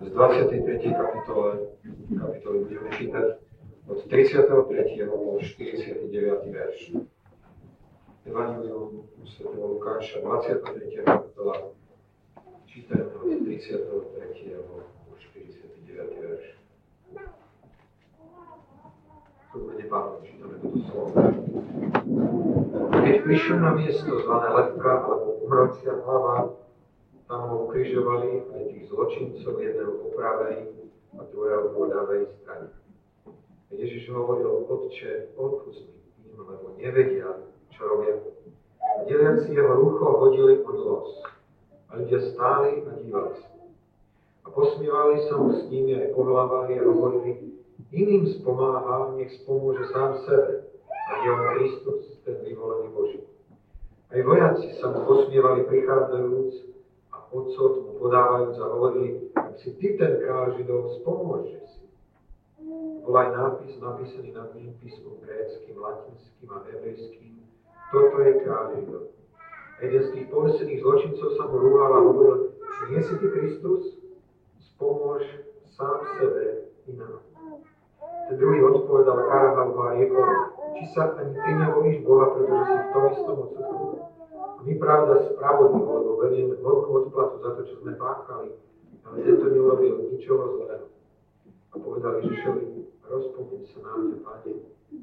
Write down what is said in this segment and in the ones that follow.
z 23. kapitole, kapitoly budeme čítať od 33. po 49. verš. Evangelium Sv. Lukáša, 23. kapitola, čítajme od 33. po 49. verš. Tu mene Pánu čítame toto slovo. Keď prišiel na miesto zvané Lepka, alebo umrocia hlava, tam ho ukrižovali aj tých zločincov, jedného po pravej a druhého po ľavej strane. Ježiš hovoril, Otče, odpust im, lebo nevedia, čo robia. A deliaci jeho rucho hodili od los. A ľudia stáli a dívali sa. A posmievali sa mu s nimi aj pohľavali a hovorili, iným spomáha, nech spomôže sám sebe. A je on Kristus, ten vyvolený Boží. Aj vojaci sa mu posmievali prichádzajúc otcov mu podávajúc a hovorili, ak si ty ten kráľ Židov, spomôže si. Bol aj nápis napísaný nad ním písmom gréckým, latinským a hebrejským. Toto je kráľ Židov. Jeden z tých povesených zločincov sa mu rúhal a hovoril, nie si ty Kristus, spomôž sám sebe i nám. Ten druhý odpovedal, karhal a riekol, či sa ani ty nevolíš Boha, pretože si v tom istom odsudku my pravda spravodlivo, lebo berieme hodnú odplatu za to, čo sme páchali, ale tento neurobil ničoho zlého. A povedal Ježišovi, rozpomeň sa na mňa, Pane,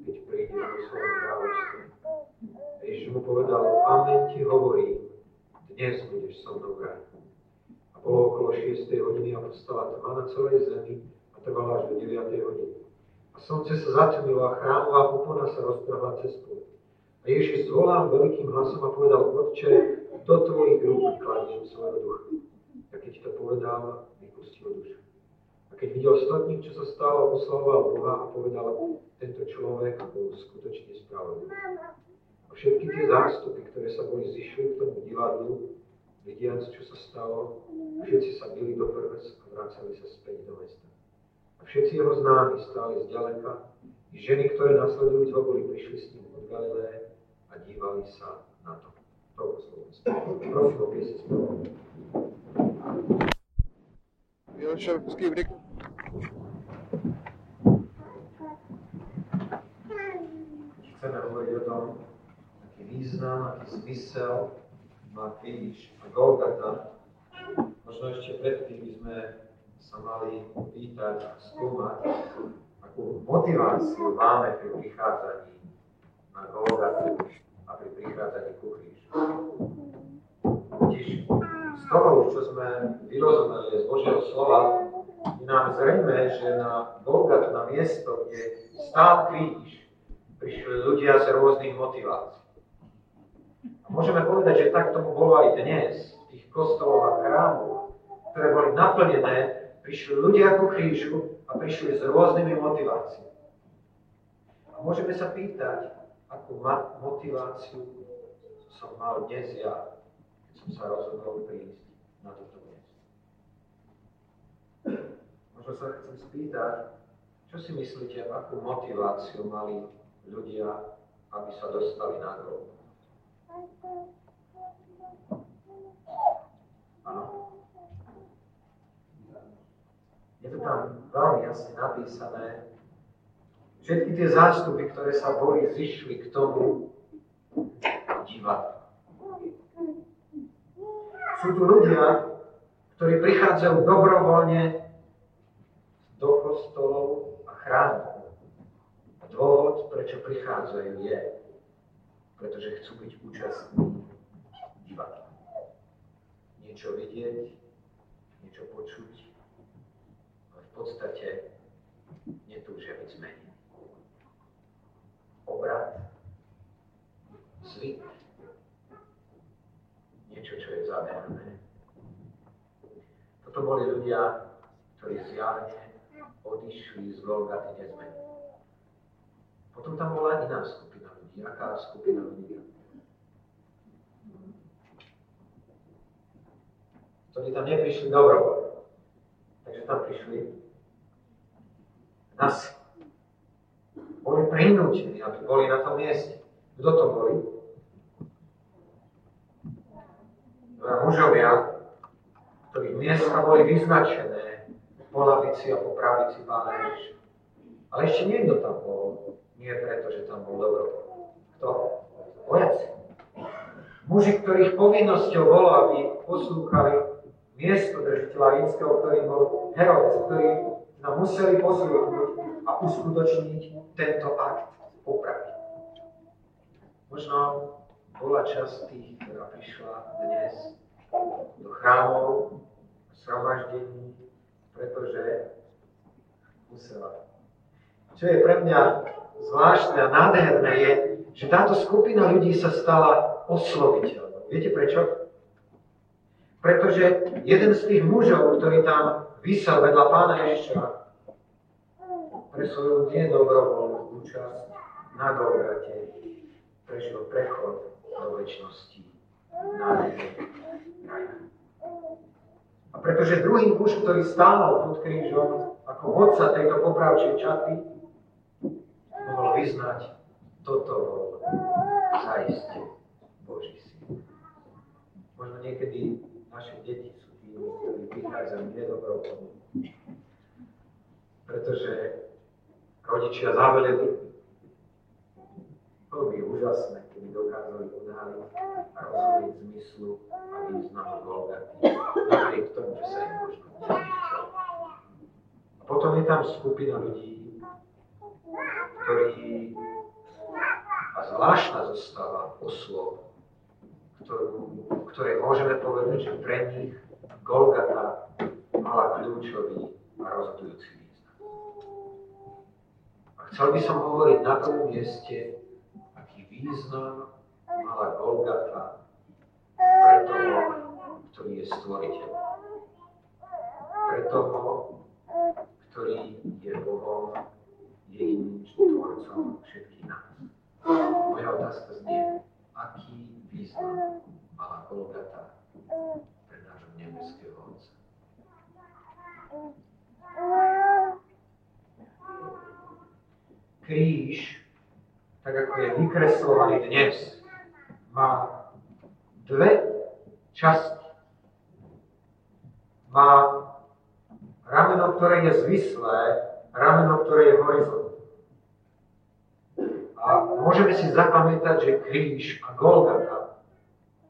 keď prídeš do svojho kráľovstva. Ježiš mu povedal, amen ti hovorím, dnes budeš so mnou v A bolo okolo 6. hodiny a postala tma na celej zemi a trvala až do 9. hodiny. A slnce sa zatmilo a chrámová popona sa rozprava cez pôd. A Ježiš zvolal veľkým hlasom a povedal, Otče, do tvojich rúk kladiem svojho ducha. A keď to povedal, vypustil dušu. A keď videl stotník, čo sa stalo, oslavoval Boha a povedal, tento človek bol skutočne spravodlivý. A všetky tie zástupy, ktoré sa boli zišli k tomu divadlu, vidiac, čo sa stalo, všetci sa bili do prves a vracali sa späť do mesta. A všetci jeho známi stáli zďaleka, i ženy, ktoré nasledujúc ho boli, prišli s ním od Galileje a dívali sa na to. Toľko Slovensko. Prosím o Jošovský vrik. Chceme hovoriť o tom, aký význam, aký zmysel má kríž a Golgata. Možno ešte predtým by sme sa mali pýtať a skúmať, akú motiváciu máme pri prichádzaní na Golgatu a pri prichádzaní ku krížu. Totiž z toho, čo sme vyrozumeli z Božieho slova, je nám zrejme, že na Golgatu, na miesto, kde stál kríž, prišli ľudia z rôznych motivácií. A môžeme povedať, že tak tomu bolo aj dnes, v tých kostoloch a chrámoch, ktoré boli naplnené, prišli ľudia ku krížu a prišli s rôznymi motiváciami. A môžeme sa pýtať, akú motiváciu som mal dnes ja, keď som sa rozhodol prísť na toto miesto. Možno sa chcem spýtať, čo si myslíte, akú motiváciu mali ľudia, aby sa dostali na grob? Áno. Je to tam veľmi jasne napísané, Všetky tie zástupy, ktoré sa boli, zišli k tomu divadlu. Sú tu ľudia, ktorí prichádzajú dobrovoľne do kostolov a chrámov. Dôvod, prečo prichádzajú, je, pretože chcú byť účastní divadla. Niečo vidieť, niečo počuť, ale v podstate netúžia byť zmeniť obrad, zvyk, niečo, čo je zamerané. Toto boli ľudia, ktorí zjavne odišli z Golgaty nezmeny. Potom tam bola iná skupina ľudí. Aká skupina ľudí? Ktorí tam neprišli dobrovoľne. Takže tam prišli na boli prinútení, aby boli na tom mieste. Kto to boli? Mužovia, ktorých miesta boli vyznačené po lavici a po pravici Pána Ježiša. Ale ešte niekto tam bol. Nie preto, že tam bol dobro. Kto? Vojaci. Muži, ktorých povinnosťou bolo, aby poslúchali miesto držiteľa rímskeho, ktorý bol Herodes, ktorý nám museli poslúchnuť a uskutočniť tento akt popravy. Možno bola časť tých, ktorá prišla dnes do chrámov, shromaždení, pretože musela. Čo je pre mňa zvláštne a nádherné je, že táto skupina ľudí sa stala osloviteľnou. Viete prečo? Pretože jeden z tých mužov, ktorý tam vysel vedľa pána Ježiša, pre svoju nedobrovoľnú účasť na Golgate prežil prechod do väčšnosti na A pretože druhý muž, ktorý stál pod krížom ako vodca tejto popravčej čaty, mohol vyznať, toto bol zaiste Boží syn. Možno niekedy naše deti sú tými, ktorí nedobrovoľne. Pretože rodičia zavelili. Bolo by úžasné, keby dokázali odhaliť a rozumieť zmyslu a významu Golgaty, napriek tomu, že sa im možno nechcel. A potom je tam skupina ľudí, ktorí a zvláštna zostáva oslov, ktorú, ktoré môžeme povedať, že pre nich Golgata mala kľúčový a rozhodujúci význam. A chcel by som hovoriť na prvom mieste, aký význam mala Golgata pre toho, ktorý je stvoriteľ. Pre toho, ktorý je Bohom, jediným tvorcom všetkých nás. Moja otázka znie, aký význam mala Golgata nebeského Otca. Kríž, tak ako je vykreslovaný dnes, má dve časti. Má rameno, ktoré je zvislé, rameno, ktoré je horizont. A môžeme si zapamätať, že kríž a Golgata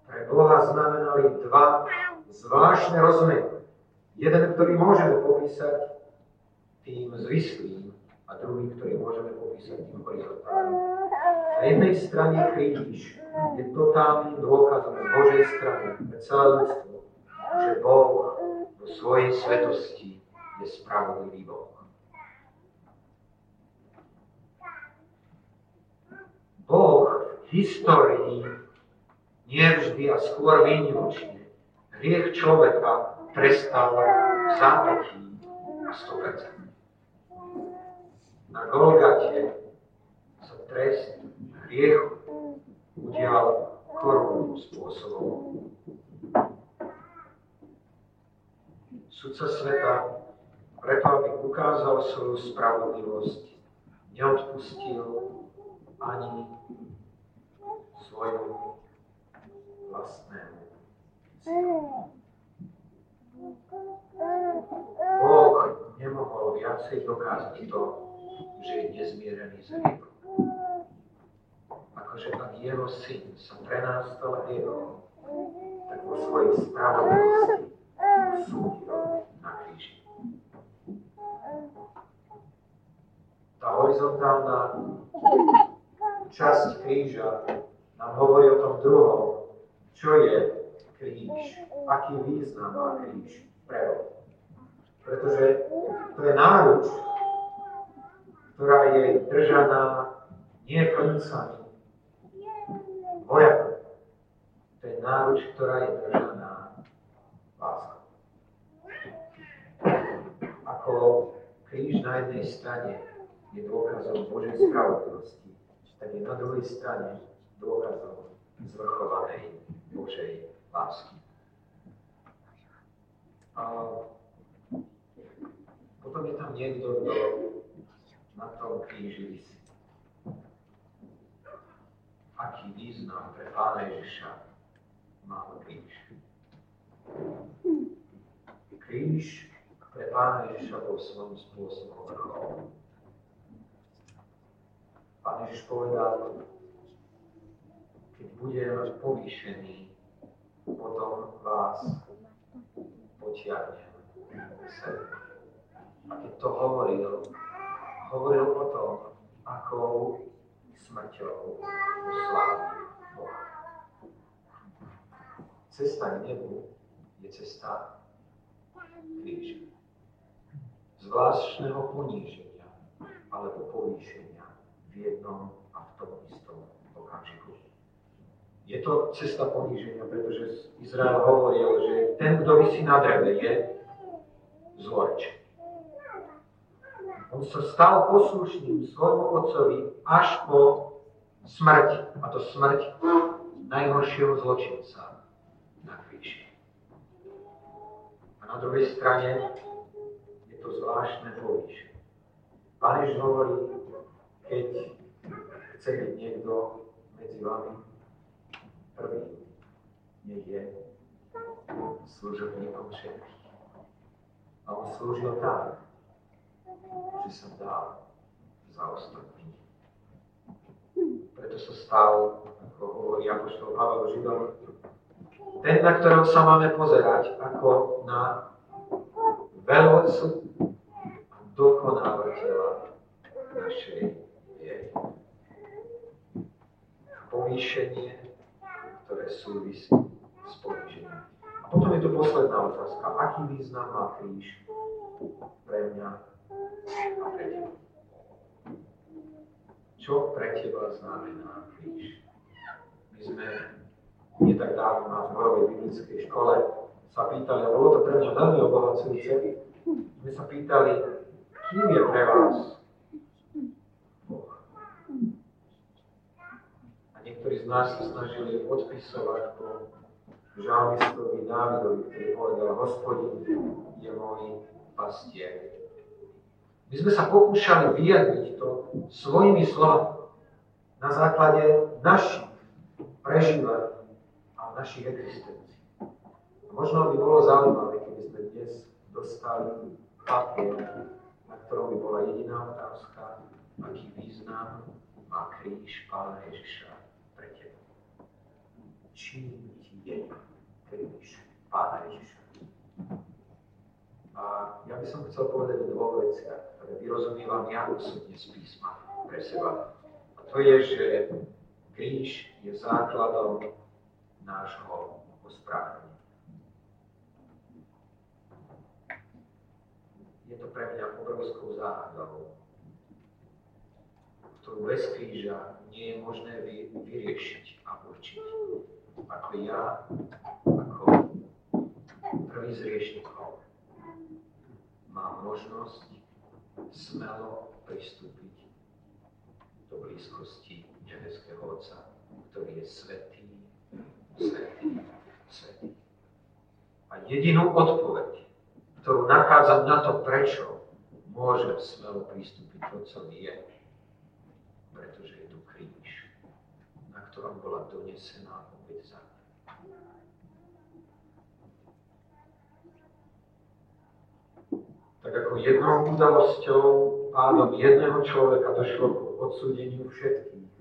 pre Boha znamenali dva zvláštne rozumery. Jeden, ktorý môžeme popísať tým zvislým a druhý, ktorý môžeme popísať tým horizontálnym. Na jednej strane kríž je totálnym dôkazom z Božej strany pre celé ľudstvo, že Boh vo svojej svetosti je spravodlivý Boh. Boh v histórii nie vždy a skôr výnimočne hriech človeka trestal v zápätí a 100%. Na Golgate sa trest hriechu udial korunným spôsobom. Sudca sveta preto, aby ukázal svoju spravodlivosť, neodpustil ani svojmu vlastnému. Boh nemohol viacej dokázať to, že je nezmierený z hriechu. Akože ak jeho syn sa pre nás stal hriechom, tak vo svojej spravodlivosti súdil na kríži. Tá horizontálna časť kríža nám hovorí o tom druhom, čo je aký význam má kríž pre Pretože to je náruč, ktorá je držaná nie klincami, vojakov. To je náruč, ktorá je držaná láskou. Ako kríž na jednej strane je dôkazom Božej spravodlivosti, tak je na druhej strane dôkazom zvrchovanej Božej lásky. A potom je tam niekto, kto na tom kríži vysí. Aký význam pre Pána Ježiša má kríž. Kríž pre Pána Ježiša vo svojom spôsobom vrchol. Pán Ježiš povedal, keď budem povýšený, potom vás potiahnem k sebe. A keď to hovoril, hovoril o tom, akou smrťou uslávi Boha. Cesta k nebu je cesta kríž. Zvláštneho poníženia alebo povýšenia v jednom a v tom istom okamžiku. Je to cesta poníženia, pretože Izrael hovoril, že ten, kto vysí na dreve, je zloreč. On sa stal poslušným svojmu otcovi až po smrť, a to smrť najhoršieho zločinca na kríži. A na druhej strane je to zvláštne povýšenie. Pán Ježiš hovorí, keď chce byť niekto medzi vami prvý, nech je služobníkom všetkých. A on slúžil tak, že sa dal za ostatných. Preto sa stal, ako hovorí Apoštol Pavel Židom, ten, na ktorého sa máme pozerať ako na veľvodcu a dokonávateľa našej viery. Povýšenie, ktoré súvisí s ponížením. A potom je tu posledná otázka. Aký význam má kríž pre mňa a pre teba? Čo pre teba znamená kríž? My sme nie tak dávno na zborovej biblickej škole sa pýtali, a bolo to pre mňa veľmi obohacujúce, sme sa pýtali, kým je pre vás Boh. A niektorí z nás sa snažili odpisovať po žalmistovi Dávidovi, ktorý povedal, hospodin je môj pastier. My sme sa pokúšali vyjadriť to svojimi slovami na základe našich prežívaní a našich existencií. Možno by bolo zaujímavé, keby sme dnes dostali papier, na ktorom by bola jediná otázka, aký význam má kríž Pána Ježiša pre teba. Čím ti je kríž Pána Ježiša? A ja by som chcel povedať o dvoch veciach ktoré vyrozumievam ja osobne z písma pre seba. A to je, že kríž je základom nášho ospravedlenia. Je to pre mňa obrovskou záhadou, ktorú bez kríža nie je možné vy, vyriešiť a určiť. Ako ja, ako prvý z riešnikov, mám možnosť smelo pristúpiť do blízkosti nebeského Otca, ktorý je svetý, svetý, svetý. A jedinú odpoveď, ktorú nachádzam na to, prečo môžem smelo pristúpiť k Otcovi, je, pretože je tu kríž, na ktorom bola donesená obeď za tak ako jednou udalosťou, pádom jedného človeka došlo k odsúdeniu všetkých,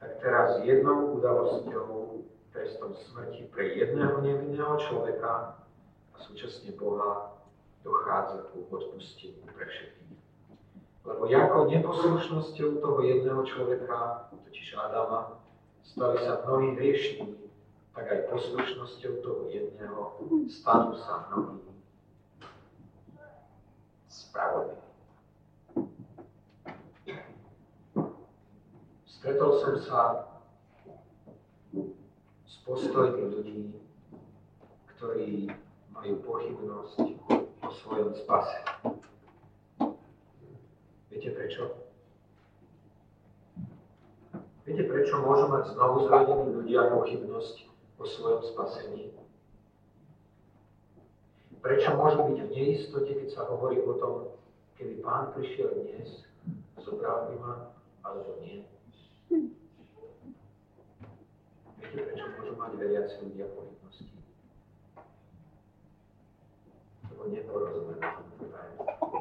tak teraz jednou udalosťou, trestom smrti pre jedného nevinného človeka a súčasne Boha dochádza ku odpusteniu pre všetkých. Lebo ako neposlušnosťou toho jedného človeka, totiž Adama, stali sa mnohí hriešní, tak aj poslušnosťou toho jedného stanú sa mnohí spravodlivý. Stretol som sa s postojmi ľudí, ktorí majú pochybnosť o svojom spase. Viete prečo? Viete, prečo môžu mať znovu zrodení ľudia pochybnosť o svojom spasení? Prečo môžu byť v neistote, keď sa hovorí o tom, keby pán prišiel dnes, zobral by ma, alebo nie? Viete, prečo môžu mať veriaci ľudia pochybnosti? Lebo týmto tajomstvom.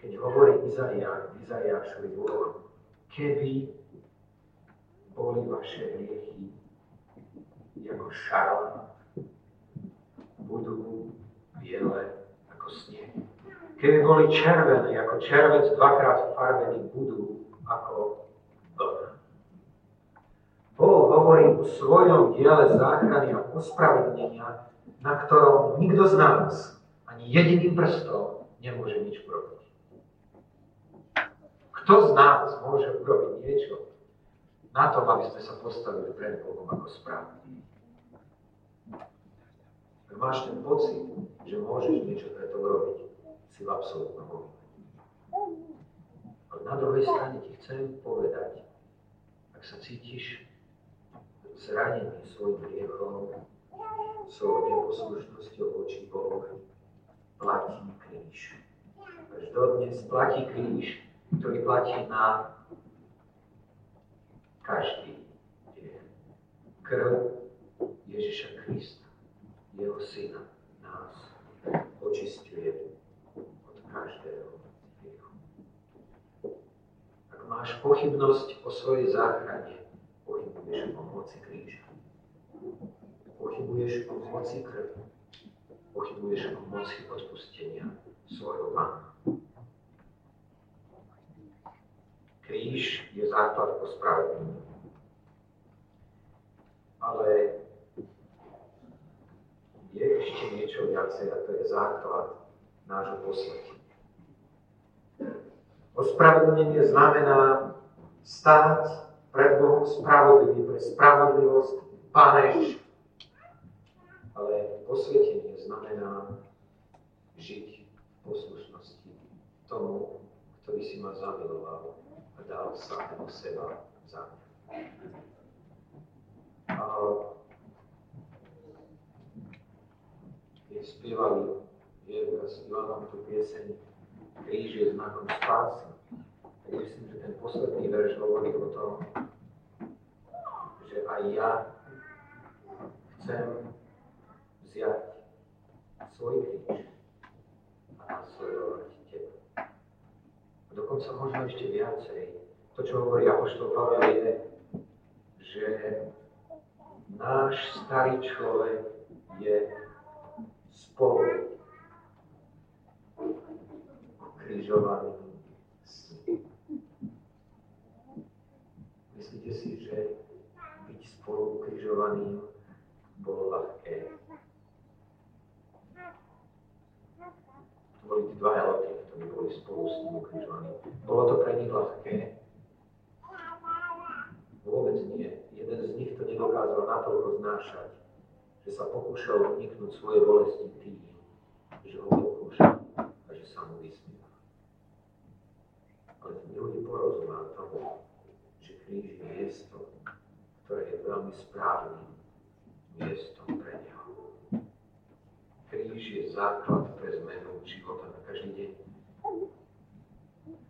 Keď hovorí Izaiáš, Izaiášovi Boh, keby boli vaše hriechy ako šarla, budú biele ako sneh. Keby boli červené, ako červec dvakrát farbený, budú ako vlna. Boh hovorí o svojom diele záchrany a ospravedlnenia, na ktorom nikto z nás ani jediným prstom nemôže nič urobiť. Kto z nás môže urobiť niečo na tom, aby sme sa postavili pred Bohom ako správni? Ak máš ten pocit, že môžeš niečo preto urobiť, si v absolútnom omyle. Ale na druhej strane ti chcem povedať, ak sa cítiš zranený svojim hriechom, svojou neposlušnosťou voči Bohu, platí kríž. Až dodnes platí kríž, ktorý platí na každý deň. Krv Ježiša Krista, jeho syna, nás očistuje od každého hriechu. Ak máš pochybnosť o svojej záchrane, pochybuješ o moci kríža. Pochybuješ o moci krvi. Pochybuješ o moci odpustenia svojho Pána. Kríž je základ po spravedlnosti. Ale je ešte niečo viacej a to je základ nášho posvetenia. Ospravedlnenie znamená stáť pred Bohom spravodlivý, pre spravodlivosť Pána. Ale posvetenie znamená žiť v poslušnosti tomu, ktorý si ma zamiloval a dal samého seba za mňa. A keď spievali Jevka s Ivanom tú pieseň Kríž je znakom spásy, tak myslím, že ten posledný verš hovorí o tom, že aj ja chcem vziať svoj kríž a nasledovať. A dokonca možno ešte viacej. To, čo hovorí Apoštol Pavel, je, že náš starý človek je spolu ukrižovaný s ním. Myslíte si, že byť spolu ukrižovaným bolo ľahké? To boli tí dvaja lety, ktorí boli spolu s ním ukrižovaní. Bolo to pre nich ľahké? Vôbec nie. Jeden z nich to nedokázal natoľko znášať, že sa pokúšal uniknúť svoje bolesti tým, že ho pokúša a že sa mu vysmieva. Ale ten druhý porozumá tomu, že kríž je miesto, ktoré je veľmi správnym miestom pre neho. Kríž je základ pre zmenu života na každý deň.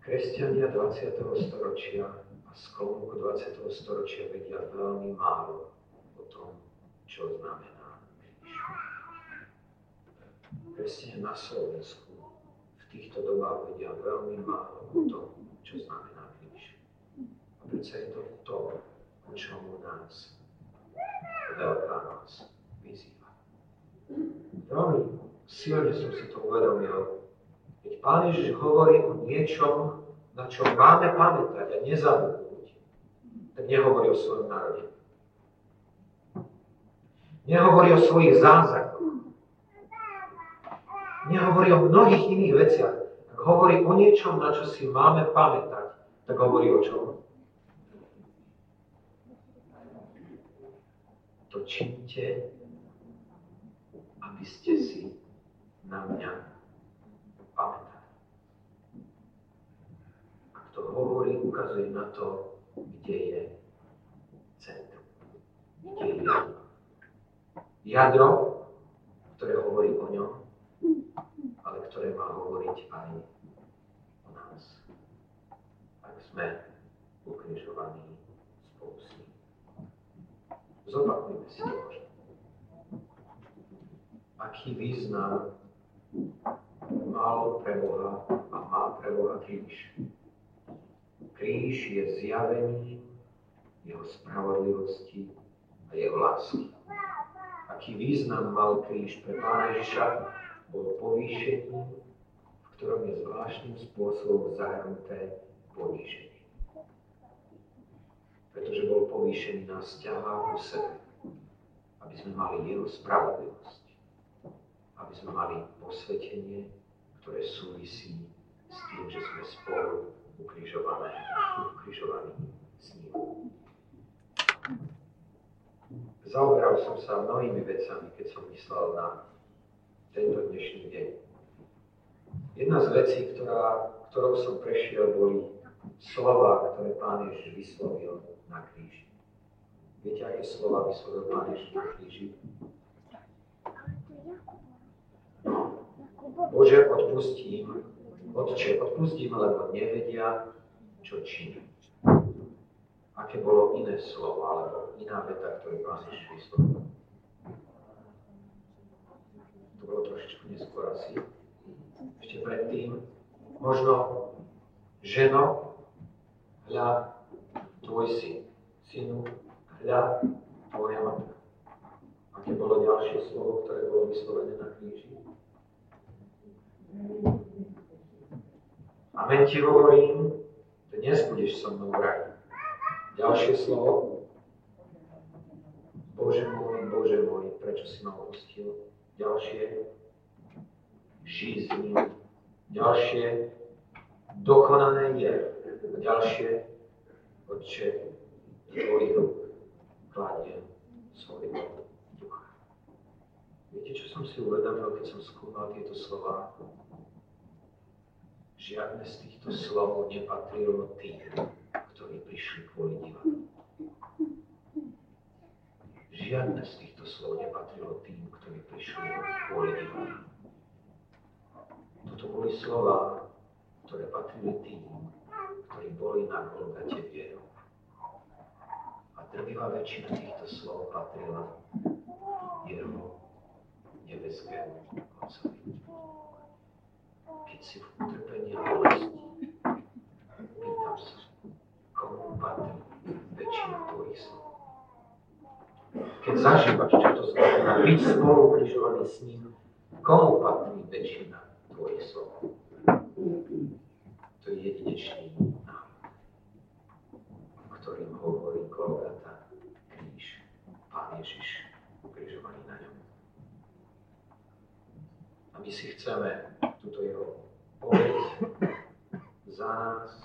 Kresťania 20. storočia a sklonku 20. storočia vedia veľmi málo o tom, čo znamená kríž. Kresťania na Slovensku v týchto dobách vedia veľmi málo o tom, čo znamená kríž. A predsa je to to, o čomu nás Veľká noc vyzýva. Veľmi silne som si to uvedomil, keď Pán Ježiš hovorí o niečom, na čo máme pamätať a nezabudnúť, tak nehovorí o svojom národe. Nehovorí o svojich zázrakoch. Nehovorí o mnohých iných veciach. Ak hovorí o niečom, na čo si máme pamätať, tak hovorí o čom? To činte, aby ste si na mňa pamätali to hovorí, ukazuje na to, kde je centrum. Kde je. Jadro, ktoré hovorí o ňom, ale ktoré má hovoriť aj o nás. Ak sme ukrižovaní spolu s ním. Zopakujme si možno. aký význam mal pre Boha a má pre Boha kríž. Kríž je zjavením jeho spravodlivosti a jeho lásky. Aký význam mal kríž pre Pána Ježiša, bol povýšením, v ktorom je zvláštnym spôsobom zahrnuté poníženie. Pretože bol povýšený na vzťahá u sebe, aby sme mali jeho spravodlivosť, aby sme mali posvetenie, ktoré súvisí s tým, že sme spolu ukrižované, ukrižovaní s ním. Zaoberal som sa mnohými vecami, keď som myslel na tento dnešný deň. Jedna z vecí, ktorá, ktorou som prešiel, boli slova, ktoré Pán Ježiš vyslovil na kríži. Viete, aké slova vyslovil Pán Ježiš na kríži? Bože, odpustím, Otče, odpustím, lebo nevedia, čo činí aké bolo iné slovo, alebo iná veta, ktorú Pán Ježiš vyslovil. To bolo trošičku neskôr asi. Ešte predtým, možno ženo, hľa tvoj syn, synu, hľa tvoja matka. Aké bolo ďalšie slovo, ktoré bolo vyslovené na kríži? Amen ti hovorím, dnes budeš so mnou v raji. Ďalšie slovo. Bože môj, Bože môj, prečo si ma opustil? Ďalšie. Žij s ním. Ďalšie. Dokonané je. A ďalšie. Otče, tvojich rúk kladiem svoj ducha. Viete, čo som si uvedomil, keď som skúmal tieto slova? Žiadne z týchto slov nepatrilo tým, ktorí prišli kvôli divadlu. Žiadne z týchto slov nepatrilo tým, ktorí prišli kvôli divadlu. Toto boli slova, ktoré patrili tým, ktorí boli na Golgate vierou. A drvivá väčšina týchto slov patrila jeho nebeskému Otcovi. Keď si v utrpení a bolesti, pýtam sa, komu patrí väčšina tvojich slov. Keď zažívaš, čo to znamená byť spolu s ním, komu patrí väčšina tvojich slov? To je jedinečný návod, ktorým hovorí Golgata, kríž, Pán Ježiš, ukrižovaný na ňom. A my si chceme túto jeho povedť za nás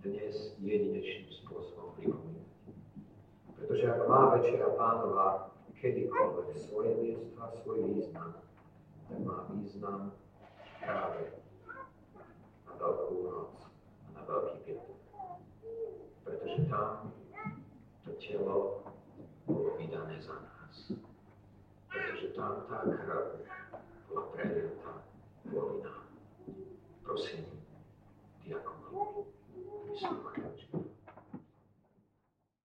dnes jedinečným spôsobom pripomínať. Pretože ak má Večera Pánova kedykoľvek svoje miesto a svoj význam, tak má význam práve na Veľkú noc a na Veľký piatok. Pretože tam to telo bolo vydané za nás. Pretože tam tá krv bola preliatá kvôli nám. Prosím, diakonov. You.